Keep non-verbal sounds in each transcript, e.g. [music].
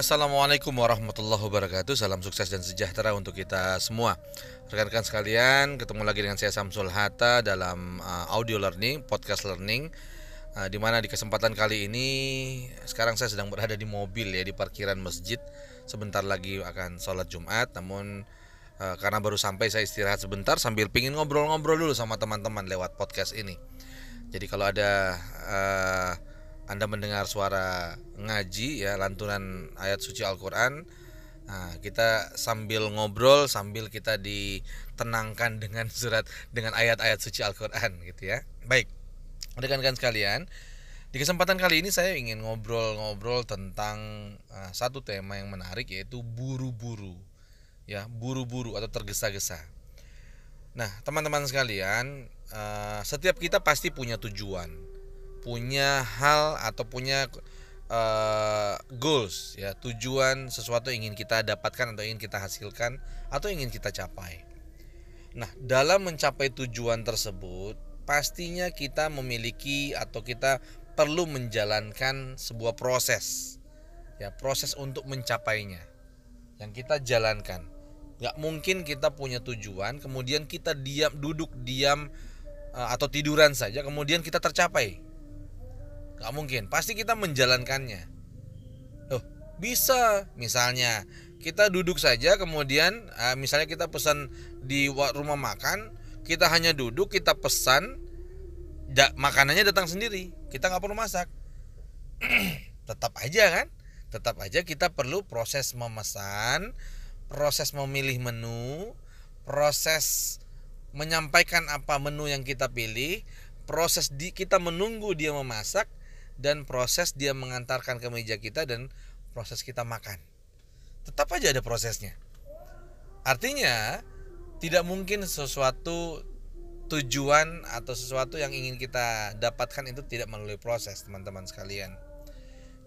Assalamualaikum warahmatullahi wabarakatuh. Salam sukses dan sejahtera untuk kita semua. Rekan-rekan sekalian Ketemu lagi dengan saya Samsul Hatta Dalam uh, audio learning, podcast learning. Uh, Di mana di kesempatan kali ini Sekarang saya sedang berada di mobil ya Di parkiran masjid. Sebentar lagi akan sholat Jumat Namun uh, karena baru sampai saya istirahat sebentar Sambil pingin ngobrol-ngobrol dulu sama teman-teman lewat podcast ini. Jadi kalau ada uh, anda mendengar suara ngaji ya lantunan ayat suci Al-Qur'an. Nah, kita sambil ngobrol sambil kita ditenangkan dengan surat dengan ayat-ayat suci Al-Qur'an gitu ya. Baik. Rekan-rekan sekalian, di kesempatan kali ini saya ingin ngobrol-ngobrol tentang uh, satu tema yang menarik yaitu buru-buru. Ya, buru-buru atau tergesa-gesa. Nah, teman-teman sekalian, uh, setiap kita pasti punya tujuan punya hal atau punya uh, goals ya tujuan sesuatu ingin kita dapatkan atau ingin kita hasilkan atau ingin kita capai. Nah, dalam mencapai tujuan tersebut pastinya kita memiliki atau kita perlu menjalankan sebuah proses. Ya, proses untuk mencapainya. Yang kita jalankan. Gak mungkin kita punya tujuan kemudian kita diam duduk diam eh, atau tiduran saja kemudian kita tercapai Gak mungkin, pasti kita menjalankannya. Oh, bisa. Misalnya, kita duduk saja kemudian uh, misalnya kita pesan di rumah makan, kita hanya duduk, kita pesan makanannya datang sendiri. Kita nggak perlu masak. [clears throat] Tetap aja kan? Tetap aja kita perlu proses memesan, proses memilih menu, proses menyampaikan apa menu yang kita pilih, proses di kita menunggu dia memasak dan proses dia mengantarkan ke meja kita dan proses kita makan. Tetap aja ada prosesnya. Artinya tidak mungkin sesuatu tujuan atau sesuatu yang ingin kita dapatkan itu tidak melalui proses, teman-teman sekalian.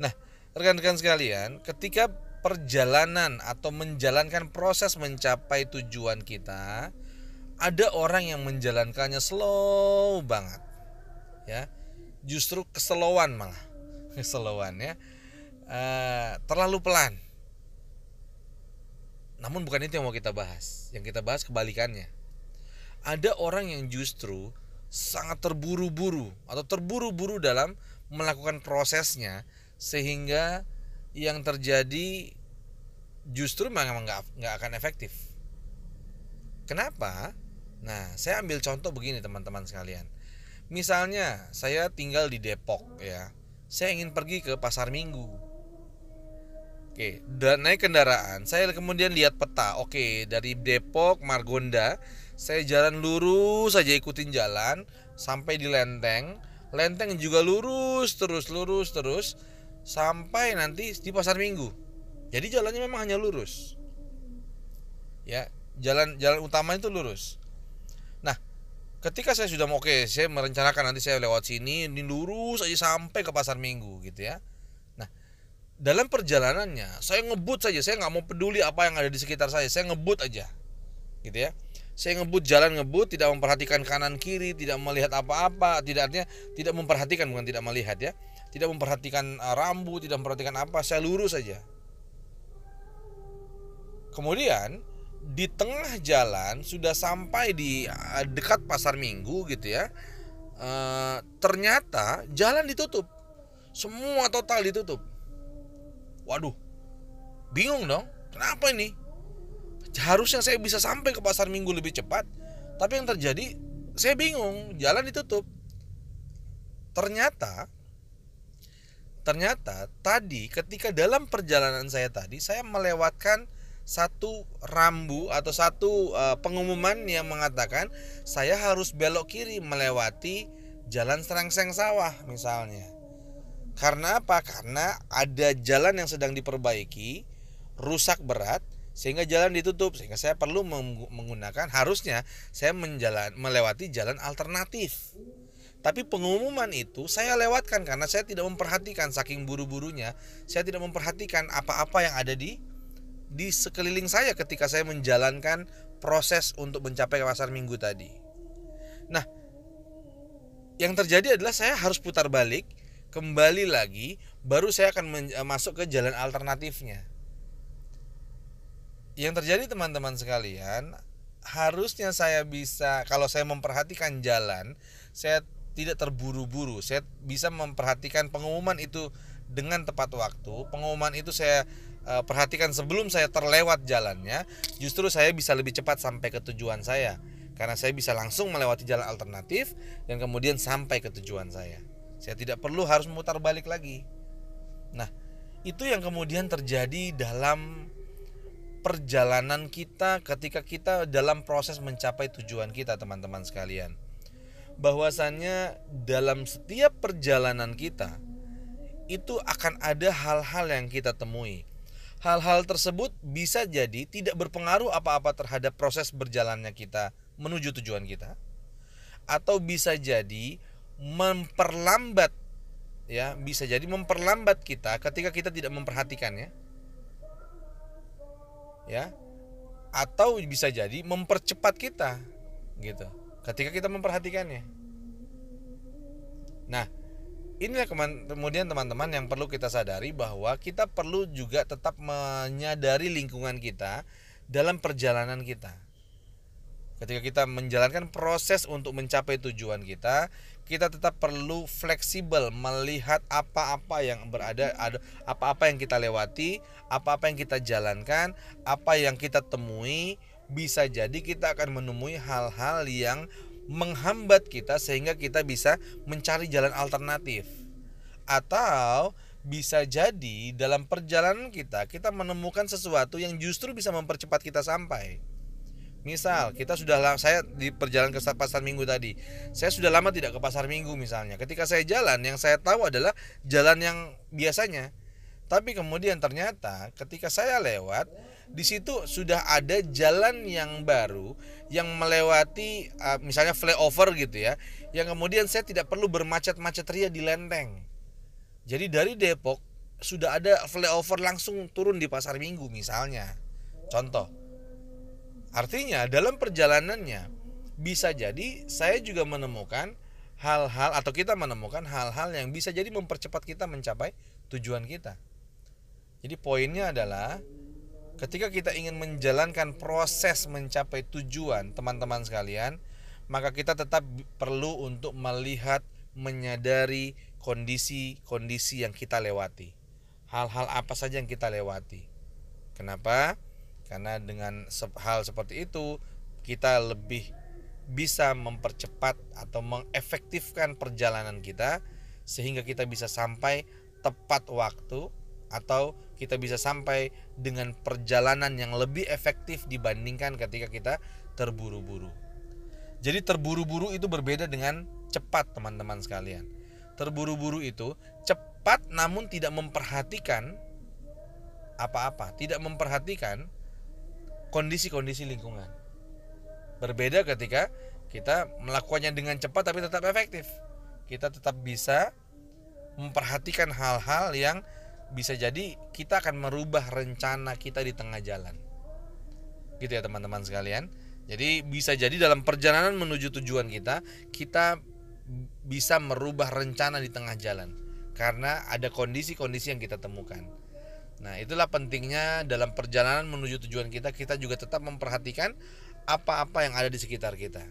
Nah, rekan-rekan sekalian, ketika perjalanan atau menjalankan proses mencapai tujuan kita, ada orang yang menjalankannya slow banget. Ya justru keselowan malah [laughs] keselowan ya uh, terlalu pelan namun bukan itu yang mau kita bahas yang kita bahas kebalikannya ada orang yang justru sangat terburu-buru atau terburu-buru dalam melakukan prosesnya sehingga yang terjadi justru memang nggak nggak akan efektif. Kenapa? Nah, saya ambil contoh begini teman-teman sekalian. Misalnya saya tinggal di Depok ya. Saya ingin pergi ke pasar Minggu. Oke, dan naik kendaraan, saya kemudian lihat peta. Oke, dari Depok Margonda, saya jalan lurus saja ikutin jalan sampai di Lenteng. Lenteng juga lurus terus lurus terus sampai nanti di pasar Minggu. Jadi jalannya memang hanya lurus. Ya, jalan jalan utama itu lurus ketika saya sudah mau oke saya merencanakan nanti saya lewat sini ini lurus aja sampai ke pasar minggu gitu ya. Nah dalam perjalanannya saya ngebut saja saya nggak mau peduli apa yang ada di sekitar saya saya ngebut aja gitu ya. Saya ngebut jalan ngebut tidak memperhatikan kanan kiri tidak melihat apa-apa tidak artinya tidak memperhatikan bukan tidak melihat ya. Tidak memperhatikan uh, rambut tidak memperhatikan apa saya lurus saja. Kemudian di tengah jalan sudah sampai di eh, dekat pasar minggu gitu ya e, ternyata jalan ditutup. Semua total ditutup. Waduh bingung dong kenapa ini? Harusnya saya bisa sampai ke pasar minggu lebih cepat tapi yang terjadi saya bingung jalan ditutup. Ternyata ternyata tadi ketika dalam perjalanan saya tadi saya melewatkan satu rambu atau satu uh, pengumuman yang mengatakan saya harus belok kiri melewati jalan serengseng sawah misalnya. Karena apa? Karena ada jalan yang sedang diperbaiki, rusak berat sehingga jalan ditutup sehingga saya perlu menggunakan harusnya saya menjalan melewati jalan alternatif. Tapi pengumuman itu saya lewatkan karena saya tidak memperhatikan saking buru-burunya, saya tidak memperhatikan apa-apa yang ada di di sekeliling saya ketika saya menjalankan proses untuk mencapai pasar minggu tadi. Nah, yang terjadi adalah saya harus putar balik, kembali lagi, baru saya akan masuk ke jalan alternatifnya. Yang terjadi teman-teman sekalian harusnya saya bisa kalau saya memperhatikan jalan saya tidak terburu-buru. Saya bisa memperhatikan pengumuman itu dengan tepat waktu. Pengumuman itu saya uh, perhatikan sebelum saya terlewat jalannya, justru saya bisa lebih cepat sampai ke tujuan saya. Karena saya bisa langsung melewati jalan alternatif dan kemudian sampai ke tujuan saya. Saya tidak perlu harus memutar balik lagi. Nah, itu yang kemudian terjadi dalam perjalanan kita ketika kita dalam proses mencapai tujuan kita, teman-teman sekalian. Bahwasannya dalam setiap perjalanan kita itu akan ada hal-hal yang kita temui hal-hal tersebut bisa jadi tidak berpengaruh apa-apa terhadap proses berjalannya kita menuju tujuan kita atau bisa jadi memperlambat ya bisa jadi memperlambat kita ketika kita tidak memperhatikannya ya atau bisa jadi mempercepat kita gitu ketika kita memperhatikannya. Nah inilah kemudian teman-teman yang perlu kita sadari bahwa kita perlu juga tetap menyadari lingkungan kita dalam perjalanan kita. Ketika kita menjalankan proses untuk mencapai tujuan kita, kita tetap perlu fleksibel melihat apa-apa yang berada ada apa-apa yang kita lewati, apa-apa yang kita jalankan, apa yang kita temui, bisa jadi kita akan menemui hal-hal yang menghambat kita sehingga kita bisa mencari jalan alternatif. Atau bisa jadi dalam perjalanan kita kita menemukan sesuatu yang justru bisa mempercepat kita sampai. Misal kita sudah saya di perjalanan ke pasar minggu tadi, saya sudah lama tidak ke pasar minggu misalnya. Ketika saya jalan, yang saya tahu adalah jalan yang biasanya. Tapi kemudian ternyata ketika saya lewat, di situ sudah ada jalan yang baru yang melewati uh, misalnya flyover gitu ya yang kemudian saya tidak perlu bermacet-macet ria di Lenteng. Jadi dari Depok sudah ada flyover langsung turun di pasar Minggu misalnya. Contoh. Artinya dalam perjalanannya bisa jadi saya juga menemukan hal-hal atau kita menemukan hal-hal yang bisa jadi mempercepat kita mencapai tujuan kita. Jadi poinnya adalah Ketika kita ingin menjalankan proses mencapai tujuan, teman-teman sekalian, maka kita tetap perlu untuk melihat, menyadari kondisi-kondisi yang kita lewati. Hal-hal apa saja yang kita lewati. Kenapa? Karena dengan hal seperti itu, kita lebih bisa mempercepat atau mengefektifkan perjalanan kita sehingga kita bisa sampai tepat waktu atau kita bisa sampai dengan perjalanan yang lebih efektif dibandingkan ketika kita terburu-buru. Jadi terburu-buru itu berbeda dengan cepat teman-teman sekalian. Terburu-buru itu cepat namun tidak memperhatikan apa-apa, tidak memperhatikan kondisi-kondisi lingkungan. Berbeda ketika kita melakukannya dengan cepat tapi tetap efektif. Kita tetap bisa memperhatikan hal-hal yang bisa jadi kita akan merubah rencana kita di tengah jalan. Gitu ya teman-teman sekalian. Jadi bisa jadi dalam perjalanan menuju tujuan kita, kita bisa merubah rencana di tengah jalan karena ada kondisi-kondisi yang kita temukan. Nah, itulah pentingnya dalam perjalanan menuju tujuan kita, kita juga tetap memperhatikan apa-apa yang ada di sekitar kita.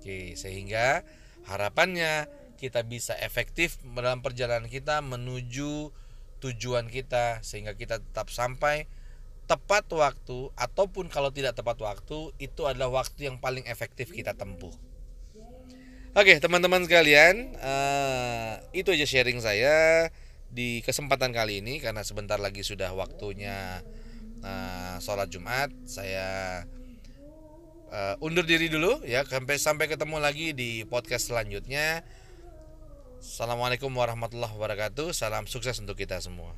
Oke, sehingga harapannya kita bisa efektif dalam perjalanan kita menuju tujuan kita sehingga kita tetap sampai tepat waktu ataupun kalau tidak tepat waktu itu adalah waktu yang paling efektif kita tempuh. Oke teman-teman sekalian uh, itu aja sharing saya di kesempatan kali ini karena sebentar lagi sudah waktunya uh, sholat Jumat saya uh, undur diri dulu ya sampai sampai ketemu lagi di podcast selanjutnya. Assalamualaikum warahmatullahi wabarakatuh. Salam sukses untuk kita semua.